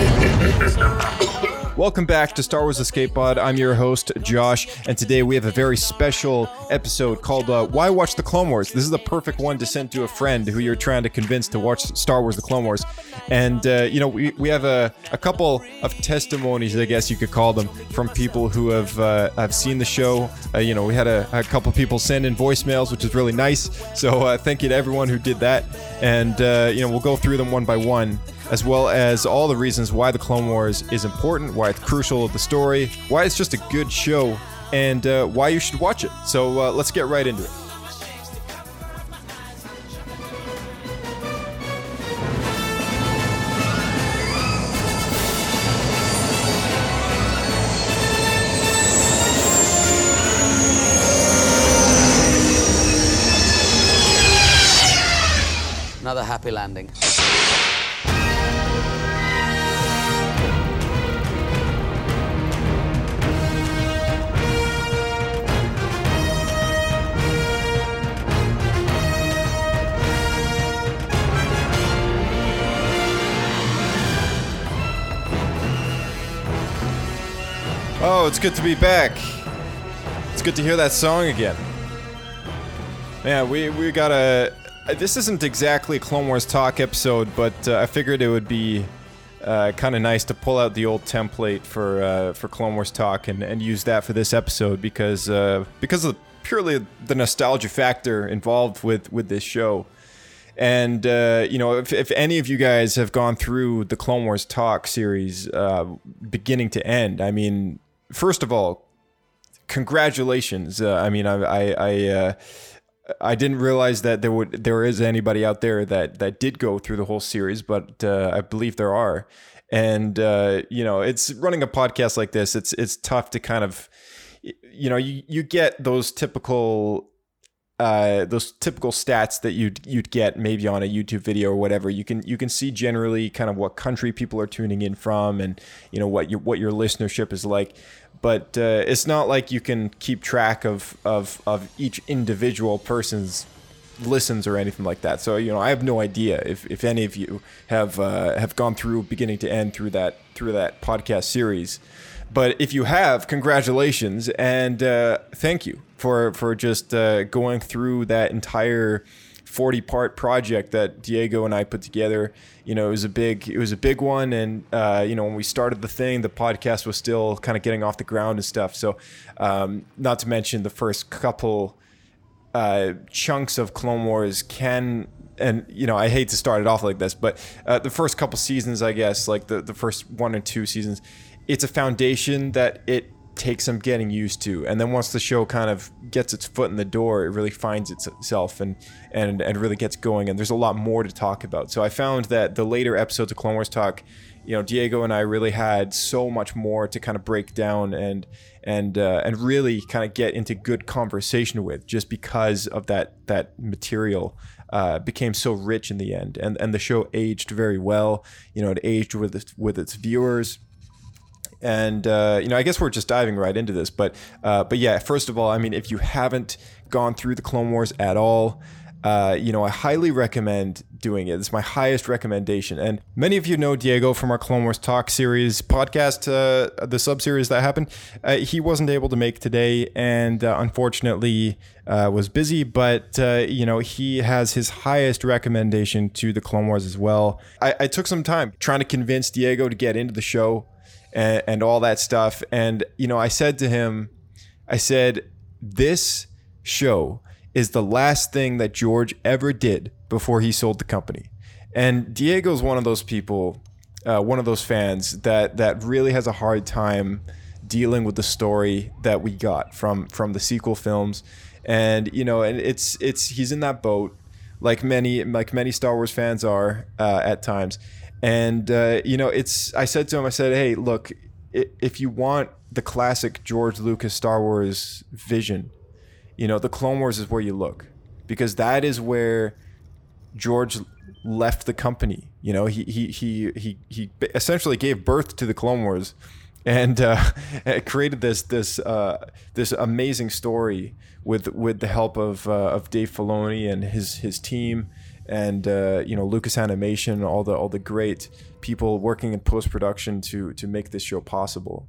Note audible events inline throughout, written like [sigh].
Get the Welcome back to Star Wars Escape Pod. I'm your host, Josh, and today we have a very special episode called uh, Why Watch the Clone Wars? This is the perfect one to send to a friend who you're trying to convince to watch Star Wars The Clone Wars. And, uh, you know, we, we have a, a couple of testimonies, I guess you could call them, from people who have uh, have seen the show. Uh, you know, we had a, a couple people send in voicemails, which is really nice. So uh, thank you to everyone who did that. And, uh, you know, we'll go through them one by one as well as all the reasons why the Clone Wars is important, why it's crucial to the story, why it's just a good show, and uh, why you should watch it. So uh, let's get right into it. Another happy landing. Oh, it's good to be back. It's good to hear that song again. Man, we we got a. This isn't exactly Clone Wars talk episode, but uh, I figured it would be uh, kind of nice to pull out the old template for uh, for Clone Wars talk and, and use that for this episode because uh, because of purely the nostalgia factor involved with with this show. And uh, you know, if, if any of you guys have gone through the Clone Wars talk series, uh, beginning to end, I mean, first of all, congratulations. Uh, I mean, I I I, uh, I didn't realize that there would there is anybody out there that that did go through the whole series, but uh, I believe there are. And uh, you know, it's running a podcast like this. It's it's tough to kind of, you know, you you get those typical uh, those typical stats that you'd you'd get maybe on a YouTube video or whatever. You can you can see generally kind of what country people are tuning in from, and you know what your what your listenership is like. But uh, it's not like you can keep track of of of each individual person's listens or anything like that. So you know, I have no idea if, if any of you have uh, have gone through beginning to end through that through that podcast series. But if you have, congratulations and uh, thank you for for just uh, going through that entire 40 part project that Diego and I put together. You know, it was a big it was a big one and uh, you know, when we started the thing, the podcast was still kind of getting off the ground and stuff. So, um, not to mention the first couple uh, chunks of Clone Wars can and you know I hate to start it off like this, but uh, the first couple seasons, I guess, like the the first one or two seasons, it's a foundation that it takes some getting used to, and then once the show kind of gets its foot in the door, it really finds itself and and and really gets going, and there's a lot more to talk about. So I found that the later episodes of Clone Wars talk you know Diego and I really had so much more to kind of break down and and uh, and really kind of get into good conversation with just because of that that material uh, became so rich in the end. And and the show aged very well. You know it aged with with its viewers and uh, you know I guess we're just diving right into this but uh, but yeah first of all I mean if you haven't gone through the Clone Wars at all uh, you know, I highly recommend doing it. It's my highest recommendation. And many of you know Diego from our Clone Wars Talk series podcast, uh, the sub series that happened. Uh, he wasn't able to make today and uh, unfortunately uh, was busy, but, uh, you know, he has his highest recommendation to the Clone Wars as well. I, I took some time trying to convince Diego to get into the show and, and all that stuff. And, you know, I said to him, I said, this show is the last thing that George ever did before he sold the company. And Diego's one of those people, uh, one of those fans that that really has a hard time dealing with the story that we got from from the sequel films. And you know, and it's it's he's in that boat like many like many Star Wars fans are uh, at times. And uh, you know, it's I said to him, I said, hey, look, if you want the classic George Lucas Star Wars vision, you know, the Clone Wars is where you look because that is where George left the company. You know, he he he he he essentially gave birth to the Clone Wars, and uh, [laughs] created this this uh, this amazing story with with the help of uh, of Dave Filoni and his his team, and uh, you know Lucas Animation, all the all the great people working in post production to to make this show possible.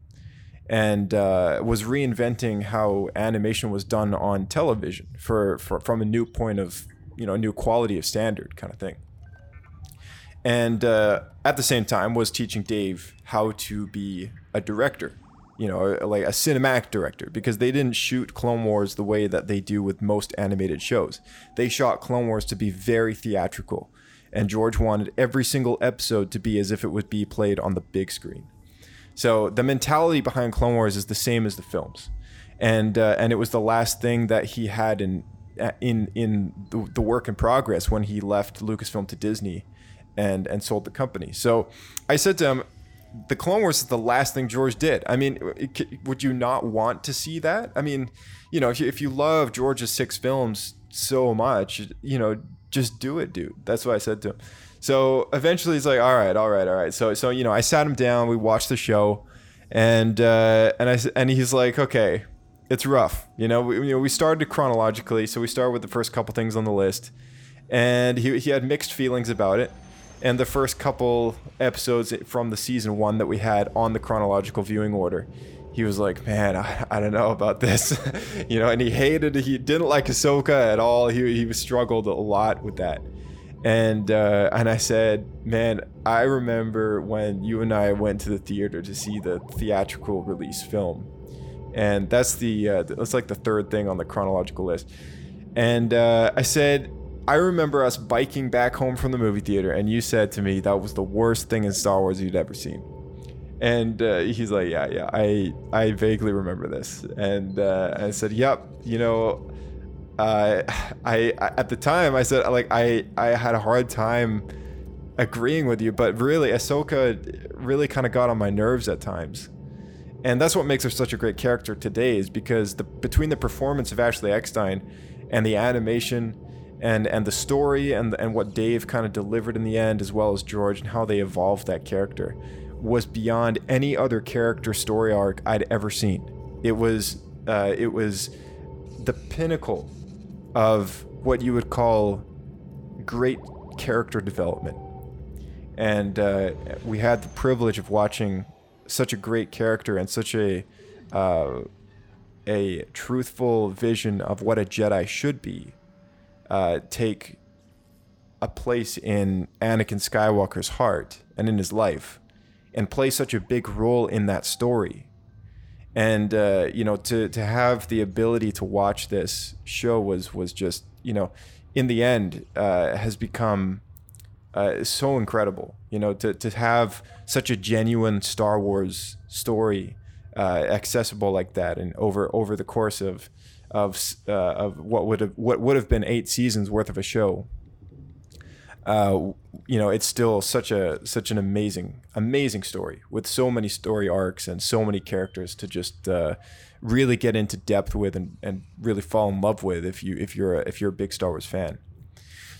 And uh, was reinventing how animation was done on television for, for from a new point of you know a new quality of standard kind of thing. And uh, at the same time was teaching dave how to be a director you know like a cinematic director because they didn't shoot clone wars the way that they do with most animated shows they shot clone wars to be very theatrical and george wanted every single episode to be as if it would be played on the big screen so the mentality behind Clone Wars is the same as the films, and uh, and it was the last thing that he had in in in the, the work in progress when he left Lucasfilm to Disney, and and sold the company. So I said to him, the Clone Wars is the last thing George did. I mean, would you not want to see that? I mean, you know, if you, if you love George's six films so much, you know, just do it, dude. That's what I said to him. So eventually he's like, all right, all right, all right. So, so, you know, I sat him down, we watched the show and, uh, and I, and he's like, okay, it's rough. You know, we, you know, we started chronologically. So we started with the first couple things on the list and he, he had mixed feelings about it. And the first couple episodes from the season one that we had on the chronological viewing order, he was like, "Man, I, I don't know about this," [laughs] you know. And he hated, he didn't like Ahsoka at all. He he struggled a lot with that. And uh, and I said, "Man, I remember when you and I went to the theater to see the theatrical release film, and that's the uh, that's like the third thing on the chronological list." And uh, I said, I remember us biking back home from the movie theater, and you said to me that was the worst thing in Star Wars you'd ever seen. And uh, he's like, yeah, yeah, I I vaguely remember this. And uh, I said, yep, you know, uh, I, I at the time I said like I I had a hard time agreeing with you, but really Ahsoka really kind of got on my nerves at times. And that's what makes her such a great character today is because the between the performance of Ashley Eckstein and the animation and and the story and and what Dave kind of delivered in the end as well as George and how they evolved that character was beyond any other character story arc I'd ever seen. It was uh, it was the pinnacle of what you would call great character development. And uh, we had the privilege of watching such a great character and such a uh, a truthful vision of what a Jedi should be uh, take a place in Anakin Skywalker's heart and in his life, and play such a big role in that story. And uh, you know, to to have the ability to watch this show was was just you know, in the end, uh, has become uh, so incredible. You know, to, to have such a genuine Star Wars story uh, accessible like that, and over over the course of of uh, of what would have what would have been eight seasons worth of a show. Uh, you know, it's still such a such an amazing amazing story with so many story arcs and so many characters to just uh, really get into depth with and, and really fall in love with if you if you're a, if you're a big Star Wars fan.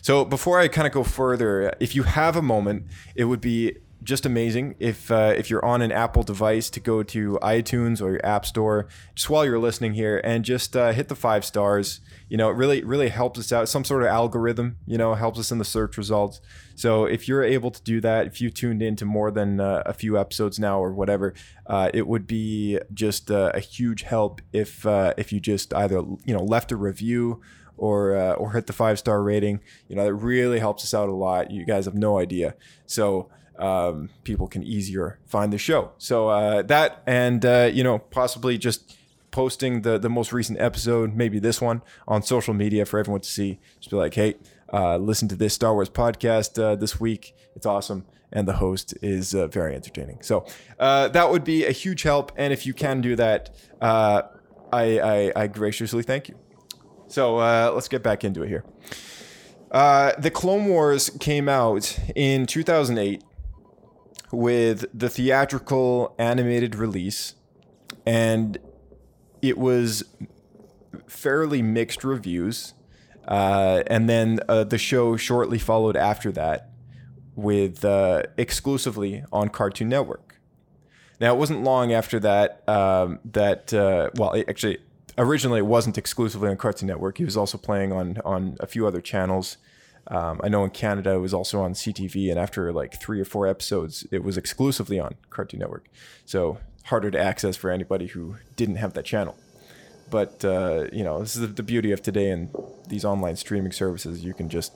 So before I kind of go further, if you have a moment, it would be just amazing if uh, if you're on an Apple device to go to iTunes or your App Store just while you're listening here and just uh, hit the five stars. You know, it really really helps us out. Some sort of algorithm, you know, helps us in the search results. So if you're able to do that, if you tuned into more than uh, a few episodes now or whatever, uh, it would be just uh, a huge help if uh, if you just either you know left a review or uh, or hit the five star rating. You know, that really helps us out a lot. You guys have no idea. So um, people can easier find the show. So uh, that and uh, you know possibly just posting the the most recent episode, maybe this one on social media for everyone to see. Just be like, hey, uh, listen to this Star Wars podcast uh, this week. It's awesome. And the host is uh, very entertaining. So uh, that would be a huge help. And if you can do that, I, I, I graciously thank you. So let's get back into it here. Uh, the Clone Wars came out in 2008 with the theatrical animated release, and it was fairly mixed reviews. Uh, and then uh, the show shortly followed after that with uh, exclusively on Cartoon Network. Now, it wasn't long after that um, that, uh, well, it actually, originally it wasn't exclusively on Cartoon Network. He was also playing on, on a few other channels. Um, I know in Canada it was also on CTV, and after like three or four episodes, it was exclusively on Cartoon Network. So harder to access for anybody who didn't have that channel. But uh, you know, this is the, beauty of today and these online streaming services. You can just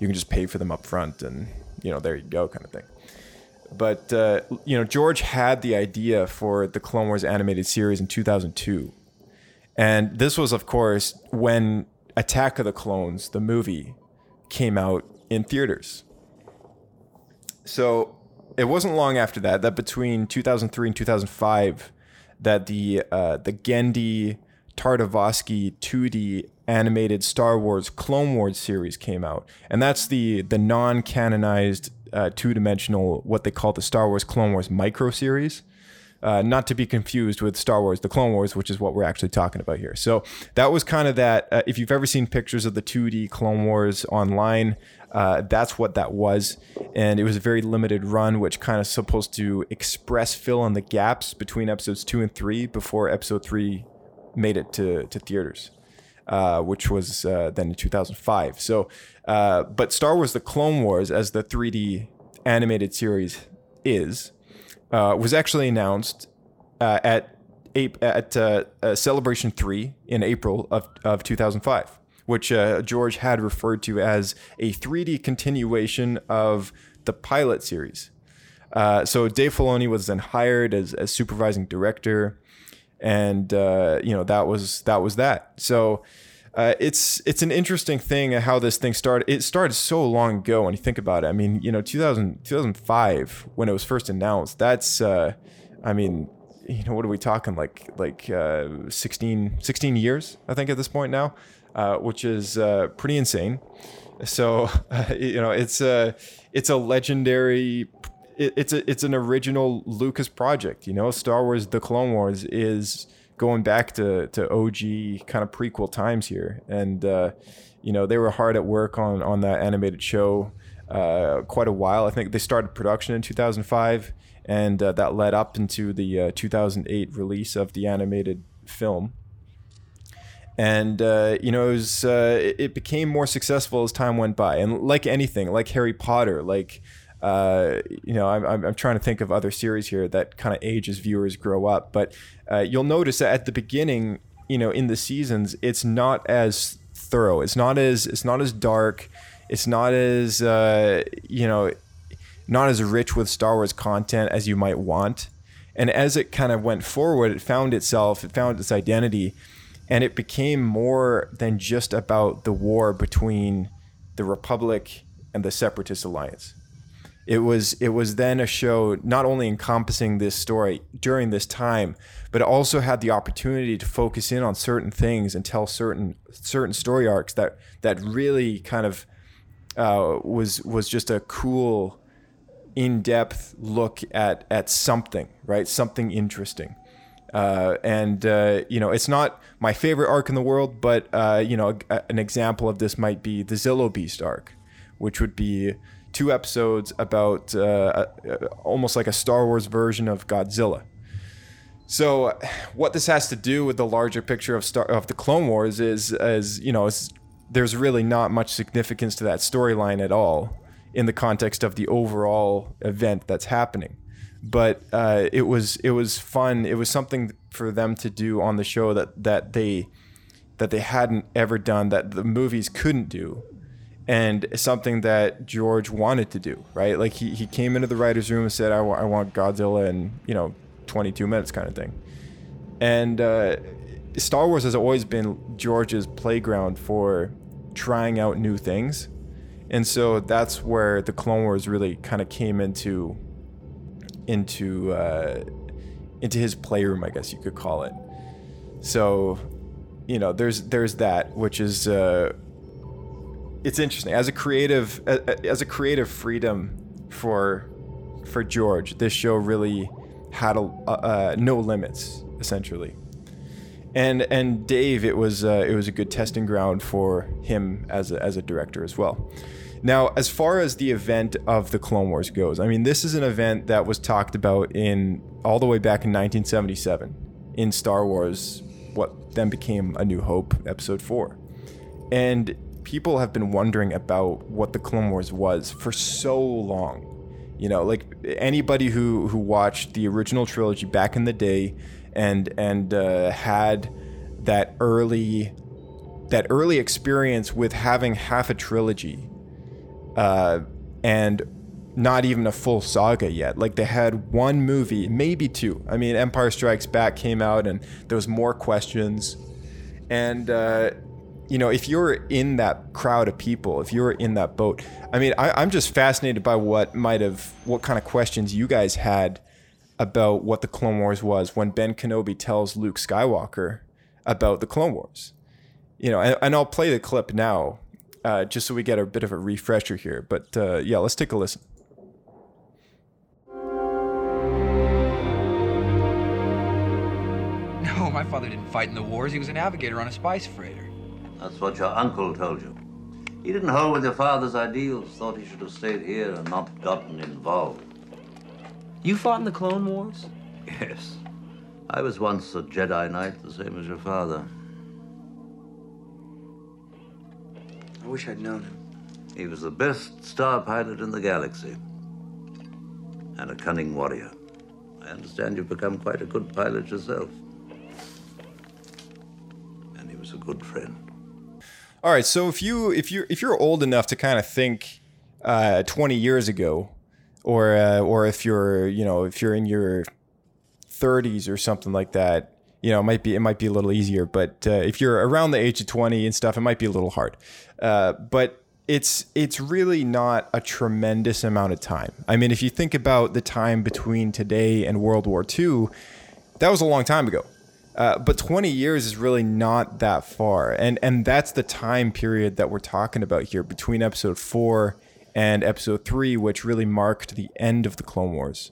you can just pay for them up front, and you know, there you go, kind of thing. But uh, you know, George had the idea for the Clone Wars animated series in 2002, and this was, of course, when Attack of the Clones, the movie, came out in theaters. So it wasn't long after that that between 2003 and 2005 that the uh, the Genndy Tartakovsky 2D animated Star Wars Clone Wars series came out, and that's the the non-canonized uh, two-dimensional what they call the Star Wars Clone Wars micro series. Uh, not to be confused with Star Wars: The Clone Wars, which is what we're actually talking about here. So that was kind of that. Uh, if you've ever seen pictures of the 2D Clone Wars online, uh, that's what that was, and it was a very limited run, which kind of supposed to express fill in the gaps between episodes two and three before episode three made it to to theaters. Uh, which was uh, then in 2005. So, uh, but Star Wars: The Clone Wars, as the 3D animated series is, uh, was actually announced uh, at at uh, Celebration Three in April of of 2005, which George had referred to as a 3D continuation of the pilot series. so Dave Filoni was then hired as as supervising director and uh, you know that was that was that. So uh, it's it's an interesting thing how this thing started. It started so long ago when you think about it. I mean, you know, 2000, 2005 when it was first announced. That's uh, I mean, you know, what are we talking like like uh, 16, 16 years? I think at this point now, uh, which is uh, pretty insane. So [laughs] you know, it's a it's a legendary it, it's a it's an original Lucas project. You know, Star Wars: The Clone Wars is going back to to OG kind of prequel times here, and uh, you know they were hard at work on on that animated show uh, quite a while. I think they started production in 2005, and uh, that led up into the uh, 2008 release of the animated film. And uh, you know, it, was, uh, it became more successful as time went by, and like anything, like Harry Potter, like uh, you know, I'm, I'm, trying to think of other series here that kind of ages viewers grow up. But uh, you'll notice that at the beginning, you know, in the seasons, it's not as thorough. It's not as it's not as dark. It's not as uh, you know, not as rich with Star Wars content as you might want. And as it kind of went forward, it found itself, it found its identity, and it became more than just about the war between the Republic and the Separatist Alliance it was it was then a show not only encompassing this story during this time, but also had the opportunity to focus in on certain things and tell certain certain story arcs that that really kind of uh, was was just a cool, in depth look at at something right, something interesting. Uh, and uh, you know, it's not my favorite arc in the world, but uh, you know, a, an example of this might be the Zillo Beast arc, which would be two episodes about uh, almost like a Star Wars version of Godzilla. So, what this has to do with the larger picture of Star of the Clone Wars is, is you know, there's really not much significance to that storyline at all in the context of the overall event that's happening. But uh, it was it was fun. It was something for them to do on the show that that they that they hadn't ever done that the movies couldn't do and something that George wanted to do, right? Like he, he came into the writer's room and said, I, I want Godzilla in, you know, 22 minutes kind of thing. And uh, Star Wars has always been George's playground for trying out new things. And so that's where the Clone Wars really kind of came into into uh, into his playroom, I guess you could call it. So, you know, there's there's that, which is uh, it's interesting as a creative as a creative freedom for for George. This show really had a, uh, no limits essentially. And and Dave, it was uh, it was a good testing ground for him as a, as a director as well. Now, as far as the event of the Clone Wars goes, I mean, this is an event that was talked about in all the way back in 1977 in Star Wars, what then became A New Hope, Episode 4. And people have been wondering about what the Clone Wars was for so long. You know, like anybody who who watched the original trilogy back in the day and and uh, had that early that early experience with having half a trilogy uh, and not even a full saga yet. Like they had one movie, maybe two. I mean, Empire Strikes Back came out, and there was more questions. And uh, you know, if you're in that crowd of people, if you're in that boat, I mean, I, I'm just fascinated by what might have, what kind of questions you guys had about what the Clone Wars was when Ben Kenobi tells Luke Skywalker about the Clone Wars. You know, and, and I'll play the clip now uh, just so we get a bit of a refresher here. But uh, yeah, let's take a listen. No, my father didn't fight in the wars. He was a navigator on a spice freighter. That's what your uncle told you. He didn't hold with your father's ideals, thought he should have stayed here and not gotten involved. You fought in the Clone Wars? Yes. I was once a Jedi Knight, the same as your father. I wish I'd known him. He was the best star pilot in the galaxy. And a cunning warrior. I understand you've become quite a good pilot yourself. And he was a good friend. All right, so if you if you if you're old enough to kind of think uh, 20 years ago, or uh, or if you're you know if you're in your 30s or something like that, you know it might be it might be a little easier. But uh, if you're around the age of 20 and stuff, it might be a little hard. Uh, but it's it's really not a tremendous amount of time. I mean, if you think about the time between today and World War II, that was a long time ago. Uh, but 20 years is really not that far, and and that's the time period that we're talking about here between Episode Four and Episode Three, which really marked the end of the Clone Wars.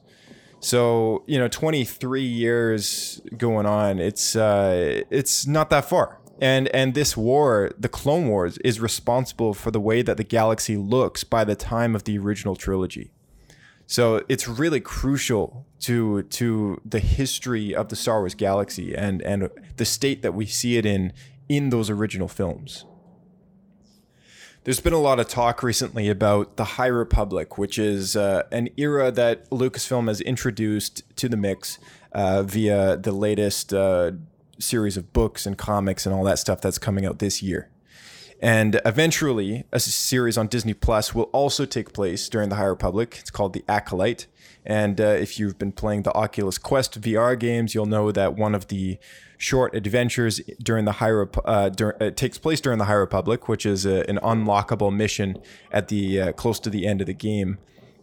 So you know, 23 years going on, it's uh, it's not that far. And and this war, the Clone Wars, is responsible for the way that the galaxy looks by the time of the original trilogy. So it's really crucial to to the history of the Star Wars galaxy and and the state that we see it in in those original films. There's been a lot of talk recently about the High Republic, which is uh, an era that Lucasfilm has introduced to the mix uh, via the latest uh, series of books and comics and all that stuff that's coming out this year. And eventually, a series on Disney Plus will also take place during the High Republic. It's called The Acolyte. And uh, if you've been playing the Oculus Quest VR games, you'll know that one of the short adventures during the High Rep- uh, dur- uh, takes place during the High Republic, which is a, an unlockable mission at the uh, close to the end of the game.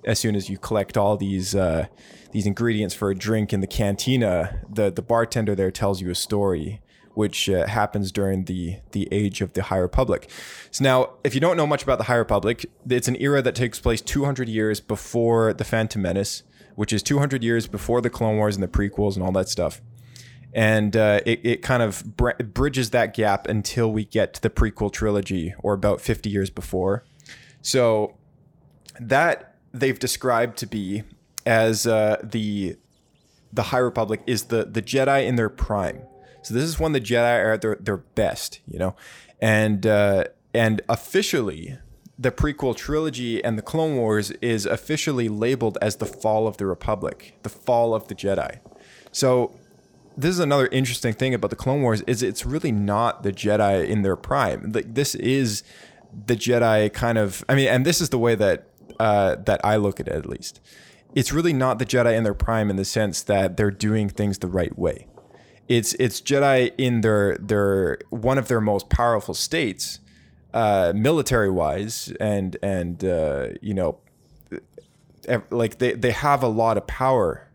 As soon as you collect all these uh, these ingredients for a drink in the cantina, the the bartender there tells you a story which uh, happens during the the age of the High Republic. So now, if you don't know much about the High Republic, it's an era that takes place 200 years before the Phantom Menace, which is 200 years before the Clone Wars and the prequels and all that stuff. And uh, it, it kind of br- bridges that gap until we get to the prequel trilogy, or about 50 years before. So that they've described to be as uh, the the High Republic is the the Jedi in their prime. So this is when the Jedi are at their, their best, you know, and uh, and officially the prequel trilogy and the Clone Wars is officially labeled as the fall of the Republic, the fall of the Jedi. So this is another interesting thing about the Clone Wars is it's really not the Jedi in their prime. Like this is the Jedi kind of I mean, and this is the way that uh, that I look at it at least. It's really not the Jedi in their prime in the sense that they're doing things the right way it's it's Jedi in their their one of their most powerful states, uh, military wise, and and uh, you know, like they they have a lot of power,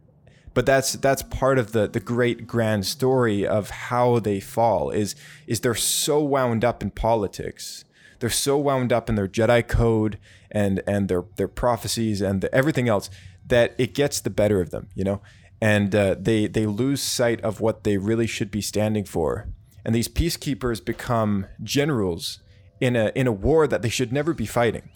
but that's that's part of the the great grand story of how they fall is is they're so wound up in politics. they're so wound up in their Jedi code and and their their prophecies and the, everything else that it gets the better of them, you know, and uh, they they lose sight of what they really should be standing for, and these peacekeepers become generals in a in a war that they should never be fighting,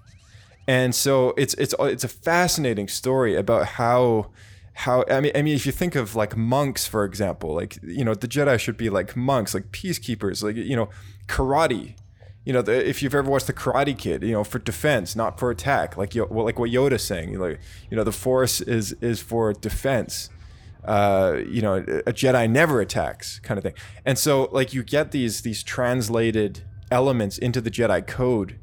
and so it's it's it's a fascinating story about how how I mean I mean if you think of like monks for example like you know the Jedi should be like monks like peacekeepers like you know karate. You know the, if you've ever watched the Karate Kid you know for defense not for attack like well, like what Yoda's saying like you know the Force is is for defense uh, you know a Jedi never attacks kind of thing. And so like you get these these translated elements into the Jedi code.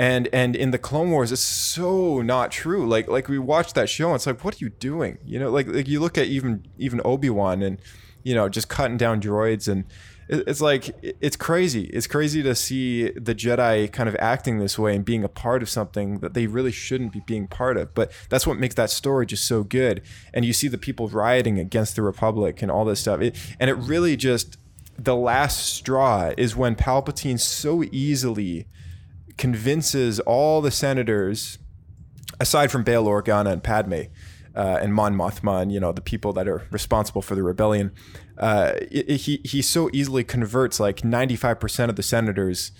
And and in the clone wars it's so not true. Like like we watched that show and it's like what are you doing? You know like like you look at even even obi-wan and you know just cutting down droids and it's like it's crazy. It's crazy to see the jedi kind of acting this way and being a part of something that they really shouldn't be being part of. But that's what makes that story just so good. And you see the people rioting against the republic and all this stuff. It, and it really just the last straw is when palpatine so easily convinces all the senators, aside from Bail Organa and Padme, uh, and Mon Mothma, and you know the people that are responsible for the rebellion, uh, he he so easily converts like ninety five percent of the senators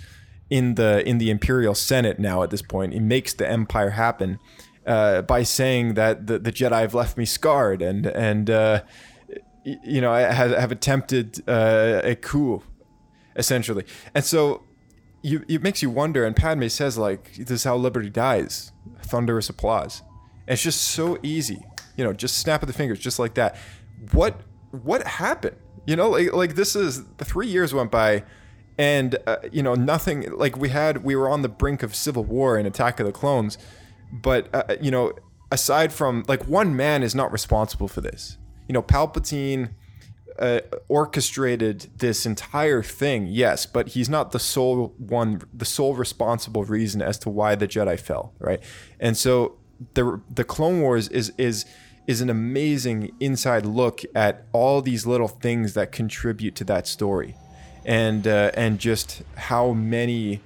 in the in the Imperial Senate now at this point. He makes the Empire happen uh, by saying that the, the Jedi have left me scarred and and uh, you know have, have attempted uh, a coup essentially, and so you, it makes you wonder. And Padme says, like, this is how liberty dies. Thunderous applause. And it's just so easy, you know, just snap of the fingers, just like that. What what happened? You know, like like this is the three years went by, and uh, you know nothing. Like we had, we were on the brink of civil war in Attack of the Clones, but uh, you know, aside from like one man is not responsible for this. You know, Palpatine uh, orchestrated this entire thing, yes, but he's not the sole one, the sole responsible reason as to why the Jedi fell, right? And so the the Clone Wars is is is an amazing inside look at all these little things that contribute to that story, and uh, and just how many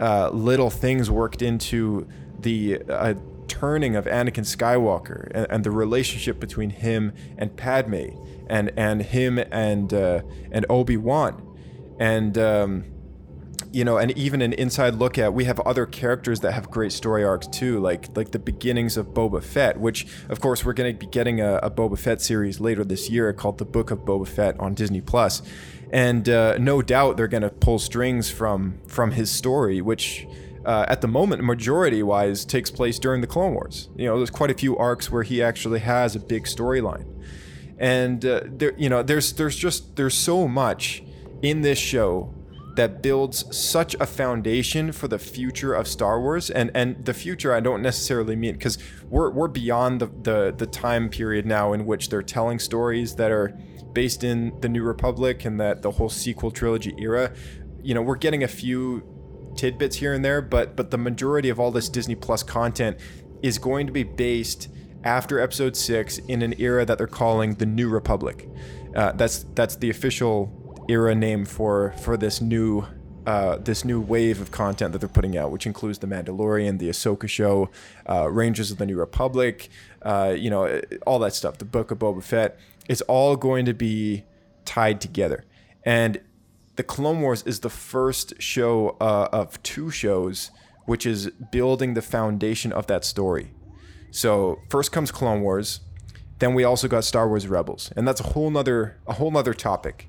uh, little things worked into the uh, turning of Anakin Skywalker and, and the relationship between him and Padme and and him and uh, and Obi Wan, and um, you know, and even an inside look at we have other characters that have great story arcs too, like like the beginnings of Boba Fett, which of course we're going to be getting a, a Boba Fett series later this year called The Book of Boba Fett on Disney Plus, and uh, no doubt they're going to pull strings from from his story, which. Uh, at the moment, majority wise, takes place during the Clone Wars. You know, there's quite a few arcs where he actually has a big storyline and uh, there you know there's there's just there's so much in this show that builds such a foundation for the future of Star Wars and and the future I don't necessarily mean because we're we're beyond the, the the time period now in which they're telling stories that are based in the New Republic and that the whole sequel trilogy era you know we're getting a few tidbits here and there but but the majority of all this Disney Plus content is going to be based after episode six in an era that they're calling the New Republic. Uh, that's that's the official era name for for this new uh, this new wave of content that they're putting out, which includes the Mandalorian, the Ahsoka show, uh, Rangers of the New Republic, uh, you know, all that stuff. The Book of Boba Fett. It's all going to be tied together, and the Clone Wars is the first show uh, of two shows which is building the foundation of that story. So first comes Clone Wars, then we also got Star Wars Rebels, and that's a whole nother a whole nother topic.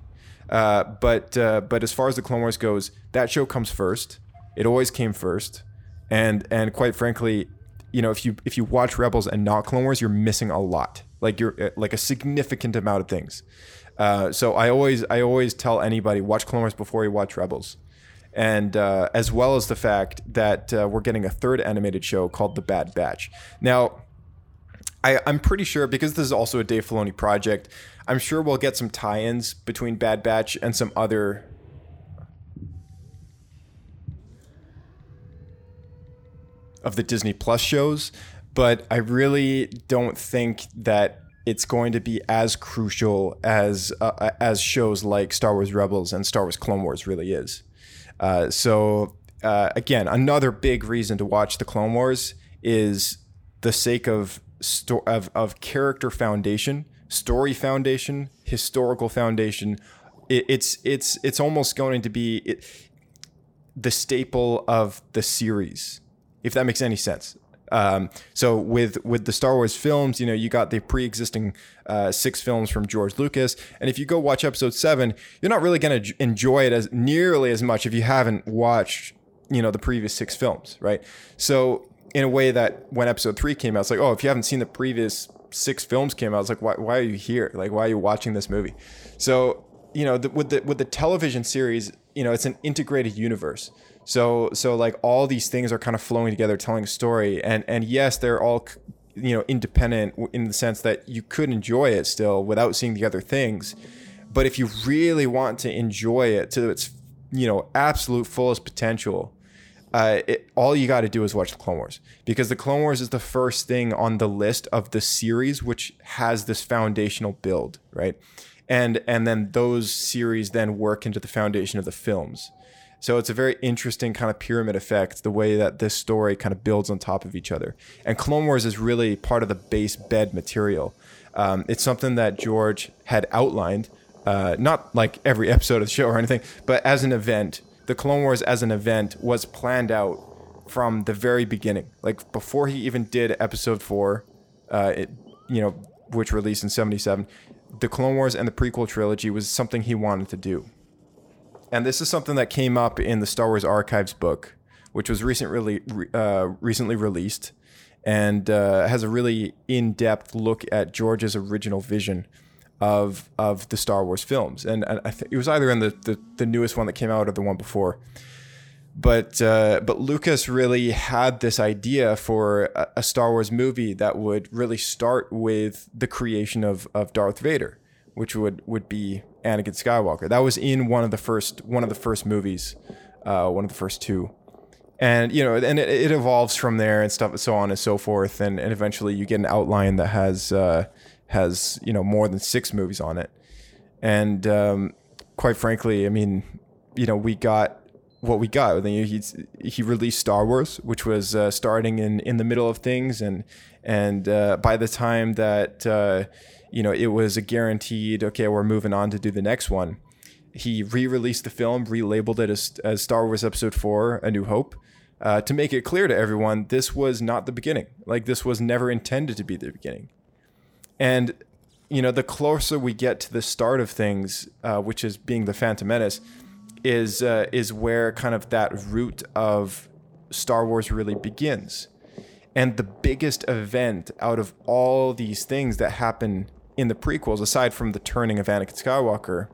Uh, but uh, but as far as the Clone Wars goes, that show comes first. It always came first, and and quite frankly, you know, if you if you watch Rebels and not Clone Wars, you're missing a lot. Like you're uh, like a significant amount of things. Uh, so I always I always tell anybody watch Clone Wars before you watch Rebels, and uh, as well as the fact that uh, we're getting a third animated show called The Bad Batch. Now, I, I'm pretty sure because this is also a Dave Filoni project. I'm sure we'll get some tie-ins between Bad Batch and some other. Of the Disney Plus shows, but I really don't think that it's going to be as crucial as uh, as shows like Star Wars Rebels and Star Wars Clone Wars really is. Uh, so uh, again, another big reason to watch the Clone Wars is the sake of sto- of of character foundation, story foundation, historical foundation. It, it's it's it's almost going to be it, the staple of the series, if that makes any sense. Um, so with with the Star Wars films, you know, you got the pre-existing uh, six films from George Lucas, and if you go watch Episode Seven, you're not really going to enjoy it as nearly as much if you haven't watched, you know, the previous six films, right? So in a way that when Episode Three came out, it's like, oh, if you haven't seen the previous six films came out, I was like, why why are you here? Like, why are you watching this movie? So you know, the, with the with the television series, you know, it's an integrated universe. So so like all these things are kind of flowing together, telling a story, and and yes, they're all you know independent in the sense that you could enjoy it still without seeing the other things. But if you really want to enjoy it to its you know absolute fullest potential, uh, it, all you got to do is watch the Clone Wars because the Clone Wars is the first thing on the list of the series which has this foundational build, right? And and then those series then work into the foundation of the films. So it's a very interesting kind of pyramid effect, the way that this story kind of builds on top of each other. And Clone Wars is really part of the base bed material. Um, it's something that George had outlined, uh, not like every [laughs] episode of the show or anything, but as an event. The Clone Wars as an event was planned out from the very beginning. Like before he even did episode four, uh, it, you know, which released in 77, the Clone Wars and the prequel trilogy was something he wanted to do and this is something that came up in the Star Wars Archives book, which was recently uh, recently released, and uh, has a really in depth look at George's original vision of of the Star Wars films, and, and I it was either in the, the, the newest one that came out or the one before. But uh, but Lucas really had this idea for a, a Star Wars movie that would really start with the creation of of Darth Vader, which would would be Anakin Skywalker. That was in one of the first one of the first movies, uh, one of the first two, and you know, and it, it, evolves from there and stuff, and so on and so forth, and, and eventually you get an outline that has uh, has you know more than six movies on it, and um, quite frankly, I mean, you know, we got what we got. Mean, he he released Star Wars, which was uh, starting in in the middle of things, and and uh, by the time that uh, you know, it was a guaranteed, okay, we're moving on to do the next one. He re released the film, relabeled it as, as Star Wars Episode 4 A New Hope. Uh, to make it clear to everyone, this was not the beginning. Like, this was never intended to be the beginning. And, you know, the closer we get to the start of things, uh, which is being the Phantom Menace, is uh, is where kind of that root of Star Wars really begins. And the biggest event out of all these things that happen in the prequels, aside from the turning of Anakin Skywalker,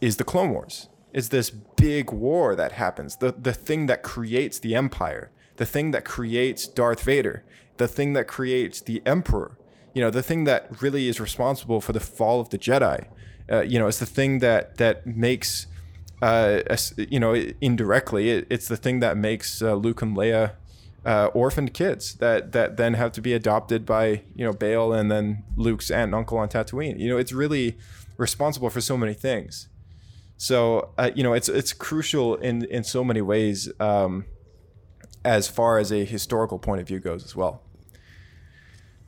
is the Clone Wars. Is this big war that happens, the the thing that creates the Empire, the thing that creates Darth Vader, the thing that creates the Emperor. You know, the thing that really is responsible for the fall of the Jedi. Uh, you know, it's the thing that that makes, uh, you know, indirectly, it, it's the thing that makes uh, Luke and Leia uh, orphaned kids that that then have to be adopted by you know Bail and then Luke's aunt and uncle on Tatooine. You know, it's really responsible for so many things. So uh, you know, it's it's crucial in in so many ways um, as far as a historical point of view goes as well.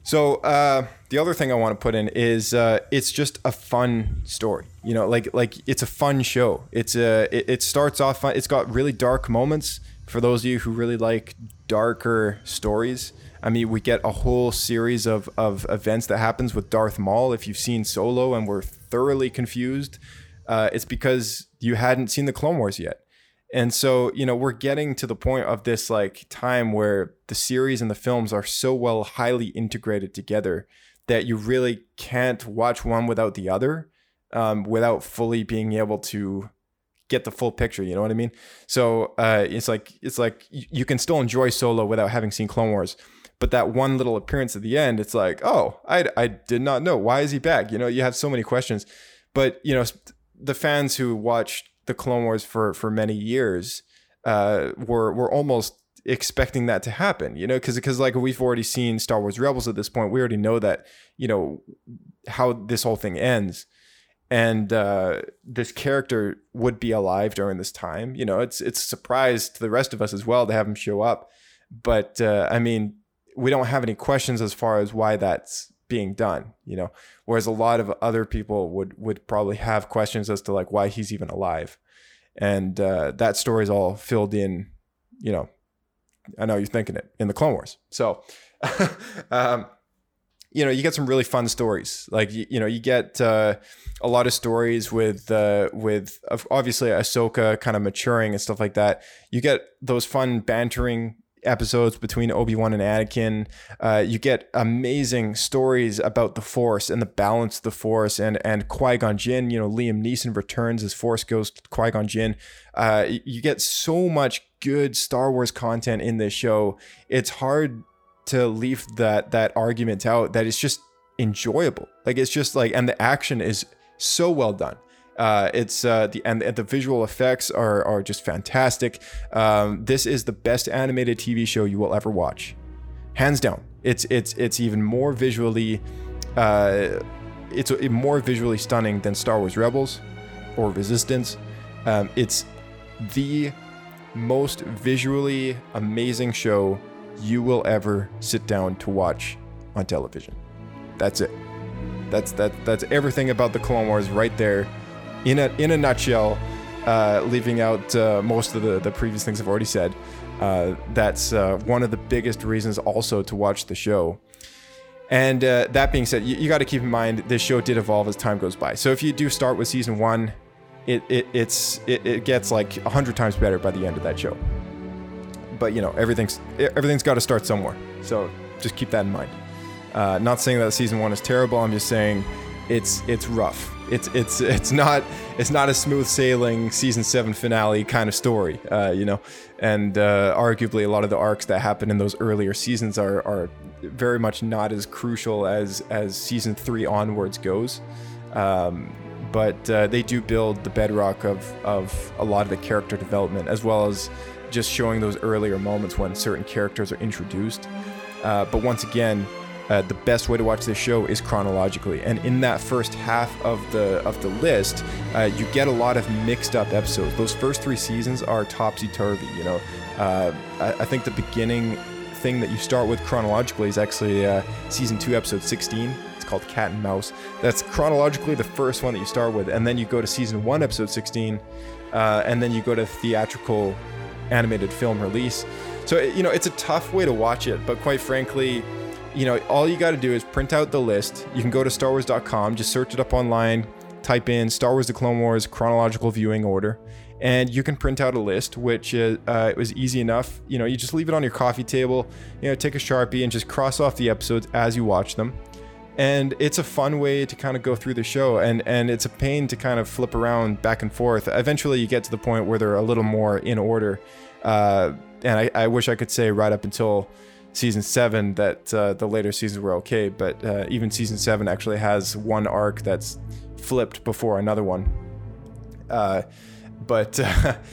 So uh, the other thing I want to put in is uh, it's just a fun story. You know, like like it's a fun show. It's a it, it starts off fun. It's got really dark moments for those of you who really like darker stories. I mean, we get a whole series of, of events that happens with Darth Maul. If you've seen Solo and were thoroughly confused, uh, it's because you hadn't seen the Clone Wars yet. And so, you know, we're getting to the point of this like time where the series and the films are so well highly integrated together that you really can't watch one without the other um, without fully being able to get the full picture. You know what I mean? So uh, it's like it's like you can still enjoy Solo without having seen Clone Wars. But that one little appearance at the end, it's like, oh, I, I did not know. Why is he back? You know, you have so many questions. But, you know, the fans who watched the Clone Wars for, for many years uh, were, were almost expecting that to happen, you know, because because like we've already seen Star Wars Rebels at this point, we already know that you know how this whole thing ends, and uh, this character would be alive during this time. You know, it's it's a surprise to the rest of us as well to have him show up. But uh, I mean, we don't have any questions as far as why that's being done. You know, whereas a lot of other people would would probably have questions as to like why he's even alive, and uh, that story is all filled in. You know, I know you're thinking it in the Clone Wars. So. [laughs] um, you know, you get some really fun stories. Like you, you know, you get uh, a lot of stories with uh, with obviously Ahsoka kind of maturing and stuff like that. You get those fun bantering episodes between Obi-Wan and Anakin. Uh, you get amazing stories about the Force and the balance of the Force and and Qui-Gon Jinn, you know, Liam Neeson returns as Force Ghost Qui-Gon Jinn. Uh, you get so much good Star Wars content in this show. It's hard to leave that that argument out that it's just enjoyable. Like it's just like and the action is so well done. Uh, it's uh, the and, and, the visual effects are are just fantastic. Um, this is the best animated TV show you will ever watch, hands down. It's it's it's even more visually, uh, it's more visually stunning than Star Wars Rebels or Resistance. Um, it's the most visually amazing show you will ever sit down to watch on television. That's it. That's that that's everything about the Clone Wars right there, in a in a nutshell. Uh, leaving out uh, most of the the previous things I've already said. Uh, that's uh, one of the biggest reasons also to watch the show. And uh, that being said, you, you got to keep in mind this show did evolve as time goes by. So if you do start with season one, it, it it's it, it gets like hundred times better by the end of that show but you know everything's everything's got to start somewhere. So just keep that in mind. Uh, not saying that season one is terrible. I'm just saying it's it's rough. It's it's it's not it's not a smooth sailing season seven finale kind of story. Uh, you know, and uh, arguably a lot of the arcs that happen in those earlier seasons are are very much not as crucial as as season three onwards goes. Um, but uh, they do build the bedrock of of a lot of the character development as well as just showing those earlier moments when certain characters are introduced. Uh, but once again, uh, the best way to watch this show is chronologically, and in that first half of the of the list, uh, you get a lot of mixed up episodes. Those first three seasons are topsy turvy. You know, uh, I, I, think the beginning thing that you start with chronologically is actually uh, season two, episode 16. It's called Cat and Mouse. That's chronologically the first one that you start with, and then you go to season one, episode 16, uh, and then you go to theatrical animated film release. So, you know, it's a tough way to watch it, but quite frankly, you know, all you got to do is print out the list. You can go to starwars.com, just search it up online, type in Star Wars The Clone Wars chronological viewing order, and you can print out a list, which uh, uh, was easy enough. You know, you just leave it on your coffee table, you know, take a Sharpie and just cross off the episodes as you watch them and it's a fun way to kind of go through the show and and it's a pain to kind of flip around back and forth eventually you get to the point where they're a little more in order uh, and I, I, wish i could say right up until season seven that uh, the later seasons were okay but uh, even season seven actually has one arc that's flipped before another one. Uh, but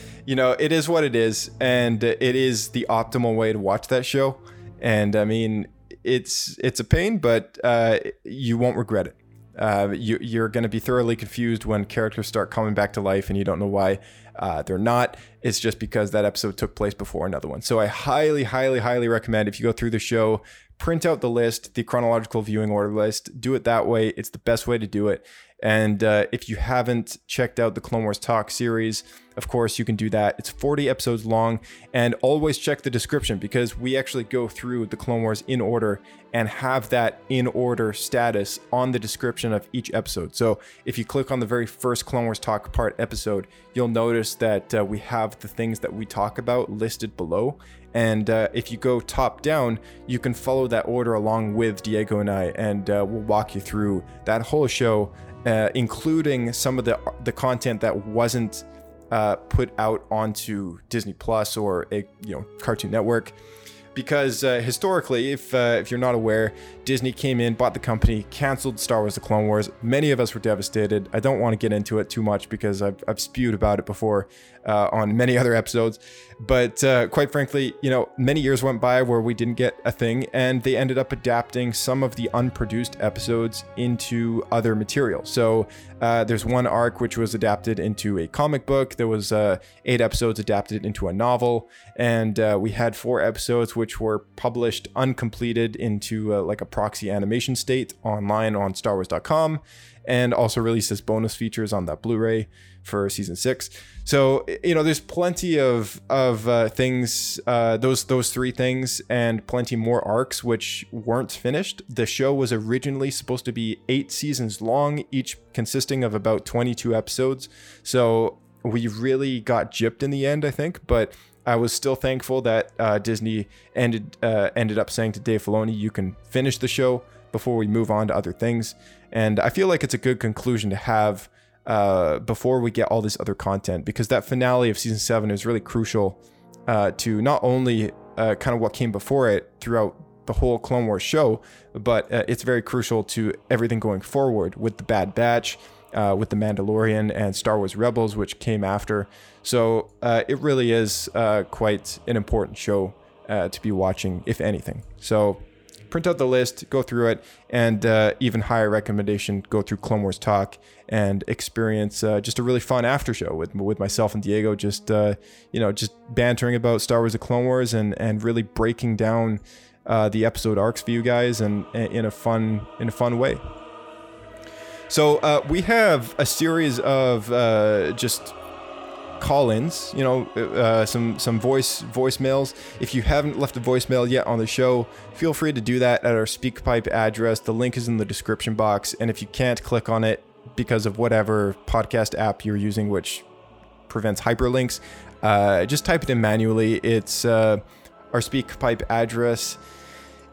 [laughs] you know it is what it is and it is the optimal way to watch that show. And i mean it's it's a pain, but uh, you won't regret it. Uh, you, you're going to be thoroughly confused when characters start coming back to life and you don't know why uh, they're not. It's just because that episode took place before another one. So I highly, highly, highly recommend if you go through the show, print out the list, the chronological viewing order list, do it that way. It's the best way to do it. And uh, if you haven't checked out the Clone Wars Talk series, of course, you can do that. It's 40 episodes long, and always check the description because we actually go through the Clone Wars in order and have that in order status on the description of each episode. So if you click on the very first Clone Wars Talk part episode, you'll notice that uh, we have the things that we talk about listed below. And uh, if you go top down, you can follow that order along with Diego and I, and uh, we'll walk you through that whole show uh, including some of the the content that wasn't uh, put out onto Disney Plus or a you know Cartoon Network. because uh, historically, if uh, if you're not aware, Disney came in, bought the company, canceled Star Wars: The Clone Wars. Many of us were devastated. I don't want to get into it too much because I've, I've spewed about it before uh, on many other episodes. But uh, quite frankly, you know, many years went by where we didn't get a thing, and they ended up adapting some of the unproduced episodes into other material. So uh, there's one arc which was adapted into a comic book. There was uh, eight episodes adapted into a novel, and uh, we had four episodes which were published uncompleted into uh, like a proxy animation state online on StarWars.com, and also released as bonus features on that Blu-ray for season six. So you know, there's plenty of of uh, things, uh, those those three things, and plenty more arcs which weren't finished. The show was originally supposed to be eight seasons long, each consisting of about 22 episodes. So we really got gypped in the end, I think, but. I was still thankful that uh, Disney ended uh, ended up saying to Dave Filoni, "You can finish the show before we move on to other things." And I feel like it's a good conclusion to have uh, before we get all this other content because that finale of season seven is really crucial uh, to not only uh, kind of what came before it throughout the whole Clone Wars show, but uh, it's very crucial to everything going forward with the Bad Batch, uh, with the Mandalorian, and Star Wars Rebels, which came after. So uh, it really is quite an important show to be watching, if anything. So print out the list, go through it, and uh, even higher recommendation, go through Clone Wars Talk and experience uh, just a really fun after show with with myself and Diego, just uh, you know, just bantering about Star Wars: The Clone Wars and and really breaking down uh, the episode arcs for you guys and, and in a fun in a fun way. So uh, we have a series of uh, just call-ins, you know, uh, some some voice voicemails. If you haven't left a voicemail yet on the show, feel free to do that at our SpeakPipe address. The link is in the description box, and if you can't click on it because of whatever podcast app you're using, which prevents hyperlinks, uh, just type it in manually. It's uh, our SpeakPipe address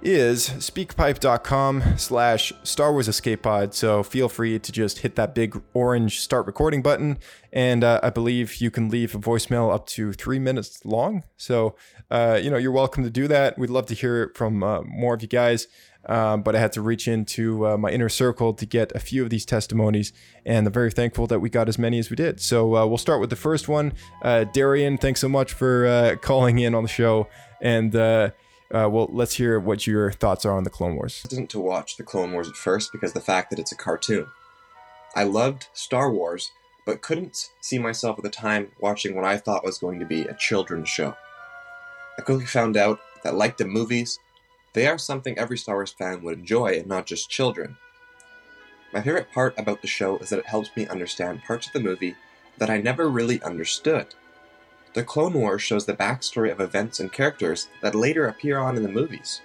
is speakpipe.com slash Star Wars Escape Pod. So feel free to just hit that big orange start recording button. And uh, I believe you can leave a voicemail up to three minutes long. So, uh, you know, you're welcome to do that. We'd love to hear from uh, more of you guys. Um, but I had to reach into uh, my inner circle to get a few of these testimonies, and I'm very thankful that we got as many as we did. So uh, we'll start with the first one. Uh, Darian, thanks so much for calling in on the show. And uh, well, let's hear what your thoughts are on the Clone Wars. I didn't to watch the Clone Wars at first because the fact that it's a cartoon. I loved Star Wars, but couldn't see myself at the time watching what I thought was going to be a children's show. I quickly found out that, like the movies, they are something every Star Wars fan would enjoy and not just children. My favorite part about the show is that it helps me understand parts of the movie that I never really understood. The Clone Wars shows the backstory of events and characters that later appear on in the movies.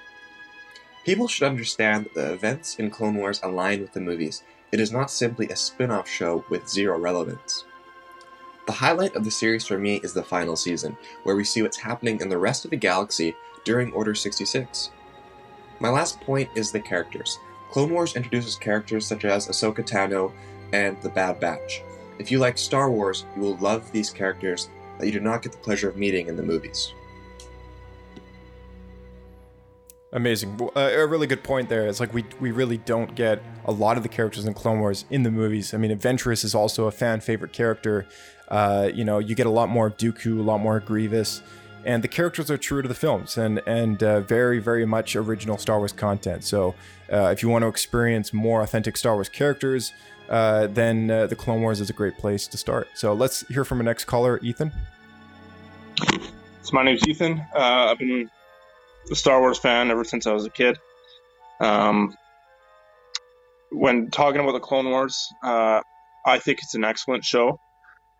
People should understand that the events in Clone Wars align with the movies. It is not simply a spin off show with zero relevance. The highlight of the series for me is the final season, where we see what's happening in the rest of the galaxy during Order 66. My last point is the characters. Clone Wars introduces characters such as Ahsoka Tano and the Bad Batch. If you like Star Wars, you will love these characters that you do not get the pleasure of meeting in the movies. Amazing. Uh, a really good point there. It's like we we really don't get a lot of the characters in Clone Wars in the movies. I mean, Ventress is also a fan favorite character. Uh, you know, you get a lot more Dooku, a lot more Grievous, and the characters are true to the films and and uh, very very much original Star Wars content. So, uh, if you want to experience more authentic Star Wars characters, uh, then uh, the Clone Wars is a great place to start. So let's hear from our next caller, Ethan. So my name's Ethan. Uh, I've been a Star Wars fan ever since I was a kid. Um, when talking about the Clone Wars, uh, I think it's an excellent show.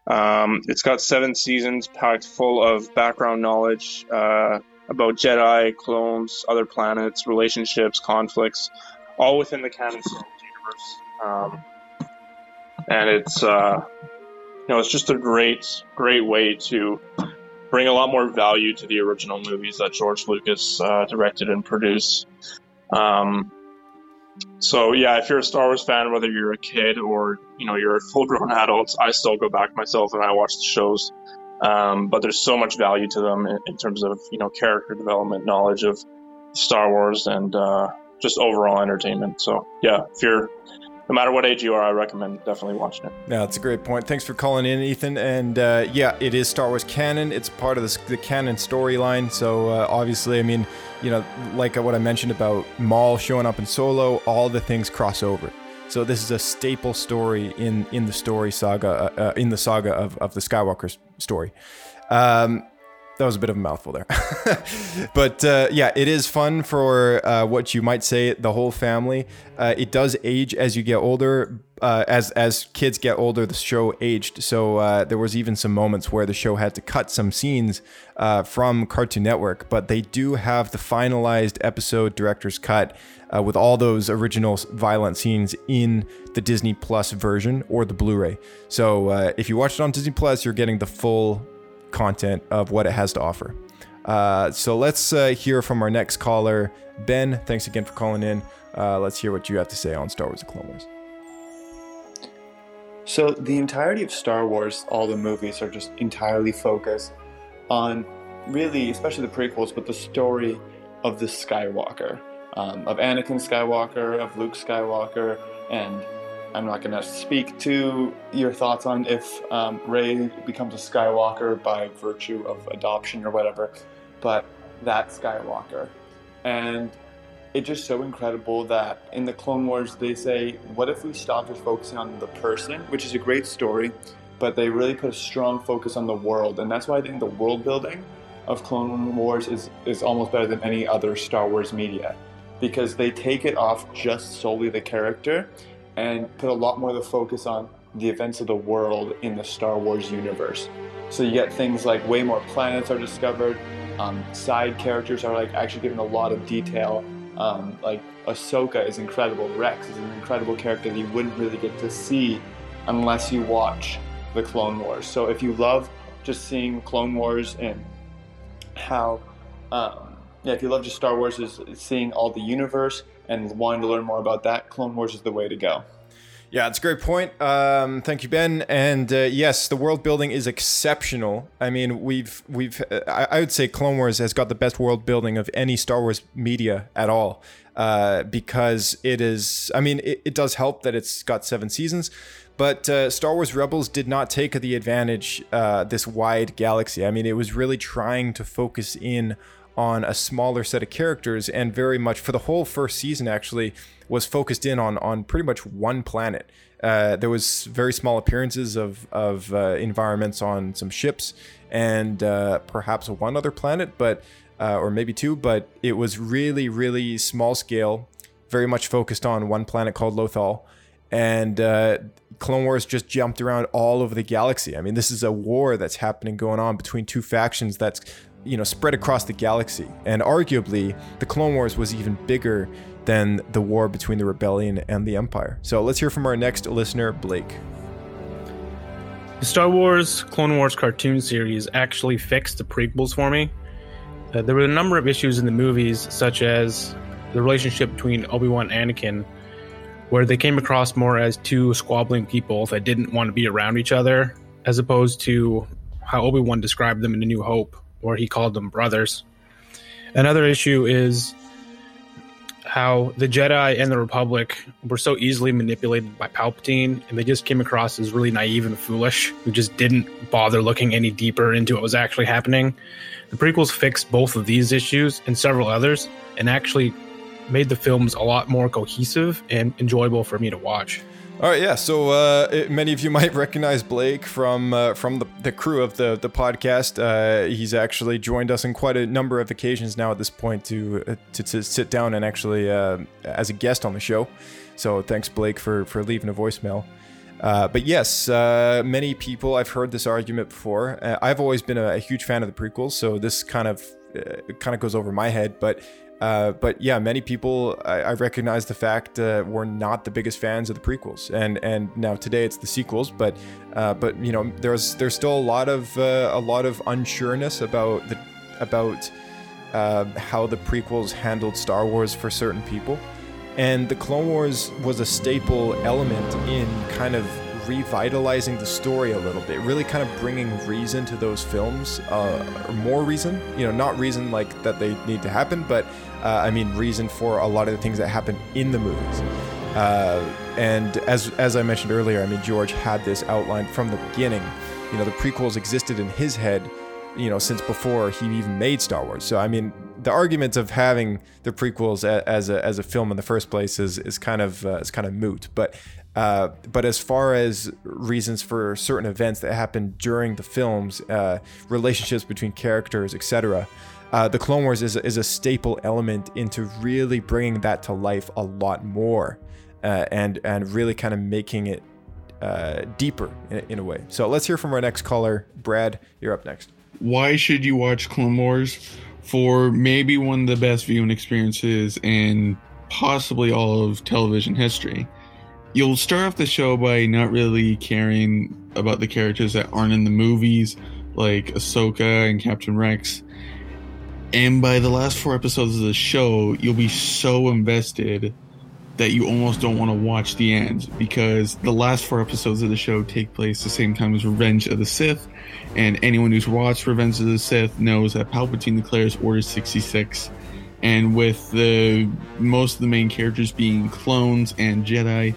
Um, it's got seven seasons packed full of background knowledge uh, about Jedi, clones, other planets, relationships, conflicts, all within the canon universe. Um, and it's uh, you know it's just a great great way to bring a lot more value to the original movies that George Lucas uh, directed and produced. Um, so yeah, if you're a Star Wars fan, whether you're a kid or you know you're a full-grown [laughs] adult, I still go back myself and I watch the shows. Um, but there's so much value to them in, in, terms of you know character development, knowledge of Star Wars, and uh, just overall entertainment. So yeah, if you're no matter what age you are, I recommend definitely watching it. Yeah, that's a great point. Thanks for calling in, Ethan. And uh, yeah, it is Star Wars canon. It's part of the, the canon storyline. So uh, obviously, I mean, you know, like what I mentioned about Maul showing up in Solo, all the things cross over. So this is a staple story in in the story saga, uh, uh in the saga of, of the Skywalker story. Um, that was a bit of a mouthful there. [laughs] but uh, yeah, it is fun for uh, what you might say the whole family. Uh, it does age as you get older. Uh, as as kids get older, the show aged. So uh, there was even some moments where the show had to cut some scenes uh, from Cartoon Network, but they do have the finalized episode director's cut with all those original violent scenes in the Disney Plus version or the Blu-ray. So if you watch it on Disney Plus, you're getting the full content of what it has to offer. Uh, so let's uh, hear from our next caller, Ben. Thanks again for calling in. Uh, let's hear what you have to say on Star Wars: The Clone Wars. So the entirety of Star Wars, all the movies are just entirely focused on, really, especially the prequels, but the story of the Skywalker, um, of Anakin Skywalker, of Luke Skywalker, and I'm not going to speak to your thoughts on if um, Rey becomes a Skywalker by virtue of adoption or whatever, but that Skywalker. And it's just so incredible that in the Clone Wars they say, what if we stop just focusing on the person, which is a great story, but they really put a strong focus on the world. And that's why I think the world building of Clone Wars is, is almost better than any other Star Wars media because they take it off just solely the character and put a lot more of the focus on the events of the world in the Star Wars universe. So you get things like way more planets are discovered. Um, side characters are like actually given a lot of detail. Um, like Ahsoka is incredible. Rex is an incredible character that you wouldn't really get to see unless you watch the Clone Wars. So if you love just seeing Clone Wars and how, um, yeah, if you love just Star Wars, is seeing all the universe and wanting to learn more about that, Clone Wars is the way to go. Yeah, it's a great point. Um, thank you, Ben. And uh, yes, the world building is exceptional. I mean, we've we've uh, I, would say Clone Wars has got the best world building of any Star Wars media at all. Uh, because it is, I mean, it, it, does help that it's got seven seasons, but uh, Star Wars Rebels did not take the advantage uh, this wide galaxy. I mean, it was really trying to focus in on a smaller set of characters and very much for the whole first season actually was focused in on on pretty much one planet. Uh, there was very small appearances of of uh, environments on some ships and uh, perhaps one other planet, but uh, or maybe two, but it was really really small scale, very much focused on one planet called Lothal, and uh, Clone Wars just jumped around all over the galaxy. I mean, this is a war that's happening going on between two factions that's you know spread across the galaxy. And arguably the clone wars was even bigger than the war between the rebellion and the empire. So let's hear from our next listener blake. The star wars clone wars cartoon series actually fixed the prequels for me. Uh, there were a number of issues in the movies such as the relationship between obi-wan and anakin where they came across more as two squabbling people that didn't want to be around each other as opposed to how obi-wan described them in a new hope or he called them brothers. Another issue is how the Jedi and the Republic were so easily manipulated by Palpatine, and they just came across as really naive and foolish, who just didn't bother looking any deeper into what was actually happening. The prequels fixed both of these issues and several others, and actually made the films a lot more cohesive and enjoyable for me to watch. All right, yeah. So uh, many of you [laughs] might recognize Blake from uh, from the, the crew of the the podcast. Uh, he's actually joined us in quite a number of occasions now at this point to uh, to, to, sit down and actually uh, as a guest on the show. So thanks, Blake, for for leaving a voicemail. Uh, but yes, many people I've heard this argument before. I've always been a, a, huge fan of the prequels, so this kind of kind of goes over my head. But uh, but yeah, many people I, I recognize the fact uh, were not the biggest fans of the prequels, and and now today it's the sequels. But uh, but you know there's there's still a lot of uh, a lot of unsureness about the about uh, how the prequels handled Star Wars for certain people, and the Clone Wars was a staple element in kind of revitalizing the story a little bit, really kind of bringing reason to those films, uh, or more reason. You know, not reason like that they need to happen, but uh, I mean reason for a lot of the things that happen in the movies. Uh, and as as I mentioned earlier, I mean George had this outlined from the beginning. You know, the prequels existed in his head, you know, since before he even made Star Wars. So I mean, the argument of having the prequels as a as a film in the first place is is kind of uh, is kind of moot. But uh, but as far as reasons for certain events that happen during the films, uh, relationships between characters, etc., uh, the Clone Wars is, is a staple element into really bringing that to life a lot more, uh, and and really kind of making it uh, deeper in, in a way. So let's hear from our next caller, Brad. You're up next. Why should you watch Clone Wars? For maybe one of the best viewing experiences in possibly all of television history you'll start off the show by not really caring about the characters that aren't in the movies, like Ahsoka and Captain Rex. And by the last four episodes of the show, you'll be so invested that you almost don't want to watch the end because the last four episodes of the show take place the same time as Revenge of the Sith. And anyone who's watched Revenge of the Sith knows that Palpatine declares Order 66. And with the most of the main characters being clones and Jedi,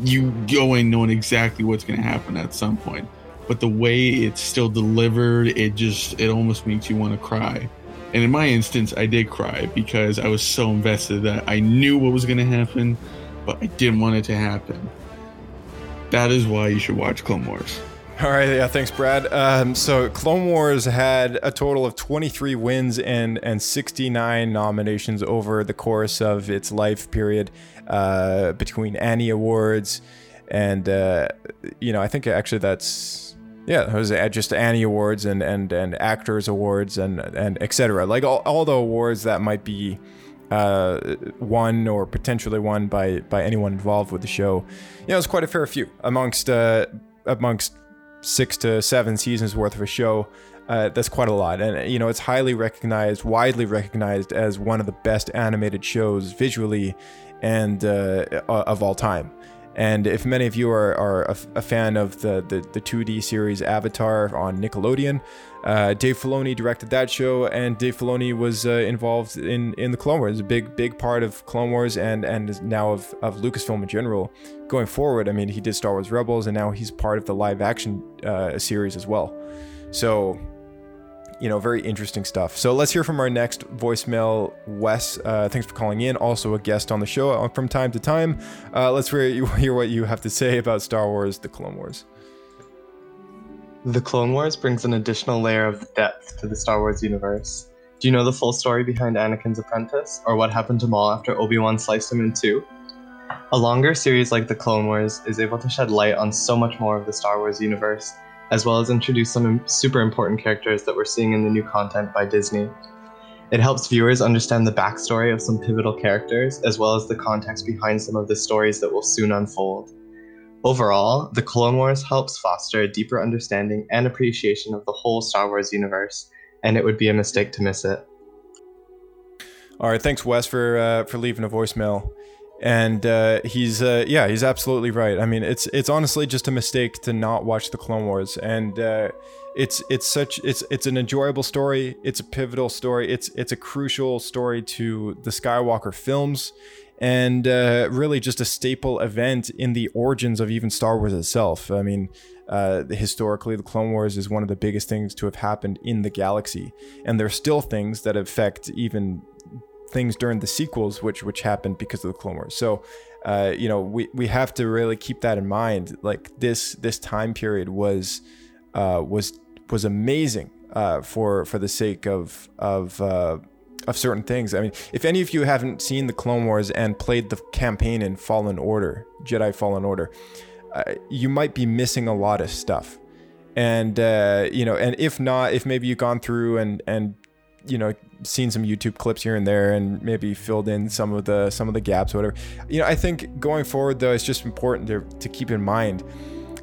you go in knowing exactly what's going to happen at some point. But the way it's still delivered it just it almost makes you want to cry. And in my instance i did cry because i was so invested that i knew what was going to happen but i didn't want it to happen. That is why you should watch clone wars all right, yeah, thanks, Brad. Um, so, Clone Wars had a total of 23 wins and and 69 nominations over the course of its life period, uh, between Annie Awards and uh, you know, I think actually that's yeah, it was just Annie Awards and and and Actors Awards and and etc. Like all, all the awards that might be uh, won or potentially won by by anyone involved with the show. You know, it's quite a fair few amongst uh, amongst six to seven seasons worth of a show. Uh, that's quite a lot, and you know it's highly recognized, widely recognized as one of the best animated shows visually and uh, of all time. And if many of you are, are a, a fan of the, the, the 2D series Avatar on Nickelodeon, uh, Dave Filoni directed that show, and Dave Filoni was uh, involved in, in the Clone Wars, a big big part of Clone Wars, and and now of, of Lucasfilm in general. Going forward, I mean, he did Star Wars Rebels, and now he's part of the live action uh, series as well. So you know, very interesting stuff. So let's hear from our next voicemail, Wes. Uh, thanks for calling in. Also a guest on the show uh, from time to time. Uh, let's hear, [laughs] hear what you have to say about Star Wars: The Clone Wars. The Clone Wars brings an additional layer of depth to the Star Wars universe. Do you know the full story behind Anakin's apprentice, or what happened to Maul after Obi Wan sliced him in two? A longer series like The Clone Wars is able to shed light on so much more of the Star Wars universe as well as introduce some super important characters that we're seeing in the new content by Disney. It helps viewers understand the backstory of some pivotal characters, as well as the context behind some of the stories that will soon unfold. Overall, The Clone Wars helps foster a deeper understanding and appreciation of the whole Star Wars universe, and it would be a mistake to miss it. All right, thanks, Wes, for uh, for leaving a voicemail and uh, he's uh, yeah he's absolutely right. I mean it's it's honestly just a mistake to not watch the clone wars. And uh, it's it's such it's it's an enjoyable story. It's a pivotal story. It's it's a crucial story to the skywalker films. And uh, really just a staple event in the origins of even star wars itself. I mean uh, historically, the Clone Wars is one of the biggest things to have happened in the galaxy, and there's still things that affect even things during the sequels, which which happened because of the Clone Wars. So, uh, you know, we we have to really keep that in mind. Like this this time period was uh, was was amazing uh, for for the sake of of uh, of certain things. I mean, if any of you haven't seen the Clone Wars and played the campaign in Fallen Order, Jedi Fallen Order, uh, you might be missing a lot of stuff. And uh, you know, and if not, if maybe you've gone through and and you know seen some YouTube clips here and there and maybe filled in some of the some of the gaps whatever. You know, I think going forward though, it's just important to, to keep in mind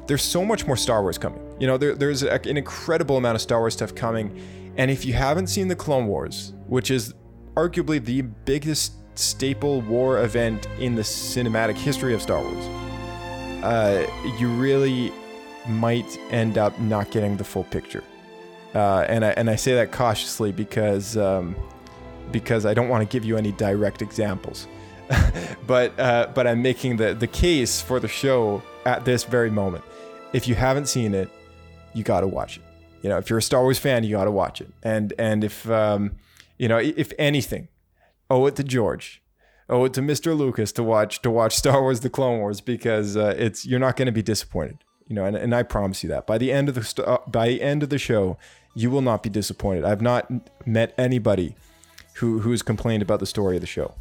there's so much more Star Wars coming. You know, there, there's a, an incredible amount of Star Wars stuff coming. And if you haven't seen the Clone Wars, which is arguably the biggest staple war event in the cinematic history of Star Wars, uh, you really might end up not getting the full picture. Uh, and I and I say that cautiously because um, because I don't want to give you any direct examples. [laughs] but uh, but I'm making the the case for the show at this very moment. If you haven't seen it, you got to watch it. You know, if you're a Star Wars fan, you got to watch it. And and if um, you know, if anything, owe it to George, owe it to Mr. Lucas to watch to watch Star Wars: The Clone Wars because uh, it's you're not going to be disappointed. You know, and, and I promise you that by the end of the st- uh, by the end of the show, you will not be disappointed. I've not met anybody who who's complained about the story of the show,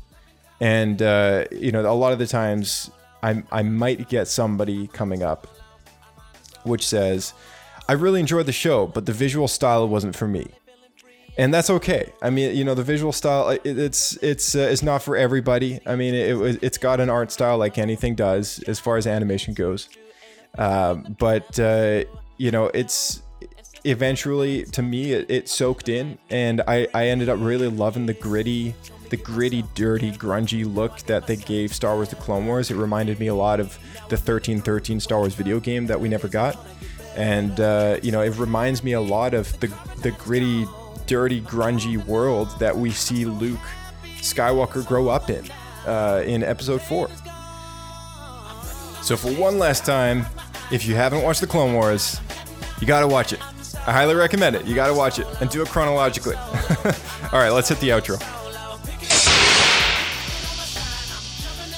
and uh, you know, a lot of the times I I might get somebody coming up, which says, "I really enjoyed the show, but the visual style wasn't for me." and that's okay. I mean, you know, the visual style it, it's it's uh, it's not for everybody. I mean, it, it's got an art style like anything does as far as animation goes. Um, but uh, you know, it's eventually to me it, it, soaked in, and I I ended up really loving the gritty. The gritty, dirty, grungy look that they gave Star Wars: The Clone Wars. It reminded me a lot of the 1313 Star Wars video game that we never got, and uh, you know, it reminds me a lot of the the gritty, dirty, grungy world that we see Luke Skywalker grow up in uh, in Episode Four. So for one last time, if you haven't watched the Clone Wars, you gotta watch it. I highly recommend it. You gotta watch it and do it chronologically. [laughs] All right, let's hit the outro.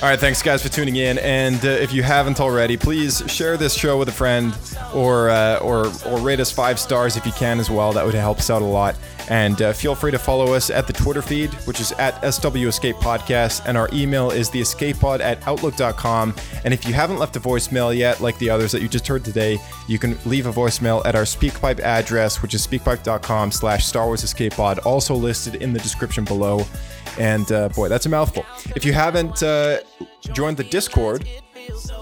All right, thanks guys for tuning in. And uh, if you haven't already, please share this show with a friend, or uh, or or rate us five stars if you can as well. That would help us out a lot. And uh, feel free to follow us at the Twitter feed, which is at SW Escape Podcast, and our email is theescapepod at outlook.com. And if you haven't left a voicemail yet, like the others that you just heard today, you can leave a voicemail at our SpeakPipe address, which is speakpipe.com slash Star Wars Escape Pod, also listed in the description below. And uh, boy, that's a mouthful. If you haven't uh, joined the Discord,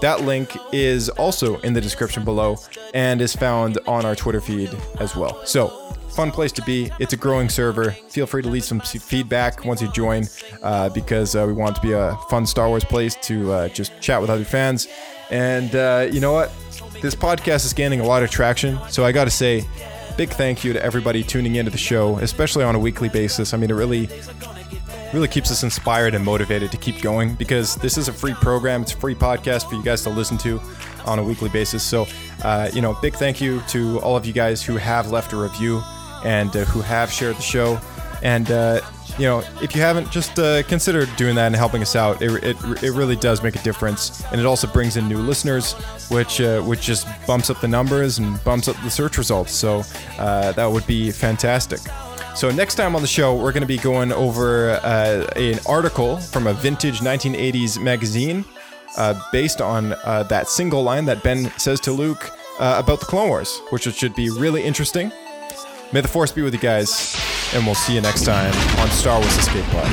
that link is also in the description below and is found on our Twitter feed as well. So, fun place to be. It's a growing server. Feel free to leave some feedback once you join uh, because uh, we want it to be a fun Star Wars place to uh, just chat with other fans. And uh, you know what? This podcast is gaining a lot of traction. So, I got to say, big thank you to everybody tuning into the show, especially on a weekly basis. I mean, it really really keeps us inspired and motivated to keep going because this is a free program. It's a free podcast for you guys to listen to on a weekly basis. So, uh, you know, big thank you to all of you guys who have left a review and uh, who have shared the show. And, uh, you know, if you haven't, just uh, consider doing that and helping us out. It, it, it really does make a difference. And it also brings in new listeners, which, uh, which just bumps up the numbers and bumps up the search results. So uh, that would be fantastic. So next time on the show, we're going to be going over uh, an article from a vintage 1980s magazine uh, based on uh, that single line that Ben says to Luke about the Clone Wars, which should be really interesting. May the Force be with you guys, and we'll see you next time on Star Wars Escape Pod.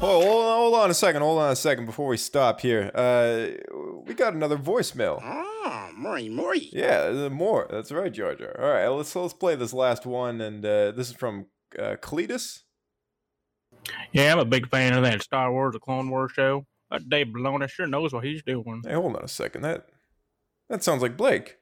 Oh, hold on, hold on a second. Hold on a second before we stop here. Uh, we got another voicemail. Ah, Maury, Maury. Yeah, uh, more. That's right, Georgia. All right, let's let's play this last one, and uh, this is from uh, Cletus. Yeah, I'm a big fan of that Star Wars: The Clone Wars show. That Dave Filoni sure knows what he's doing. Hey, hold on a second. That that sounds like Blake.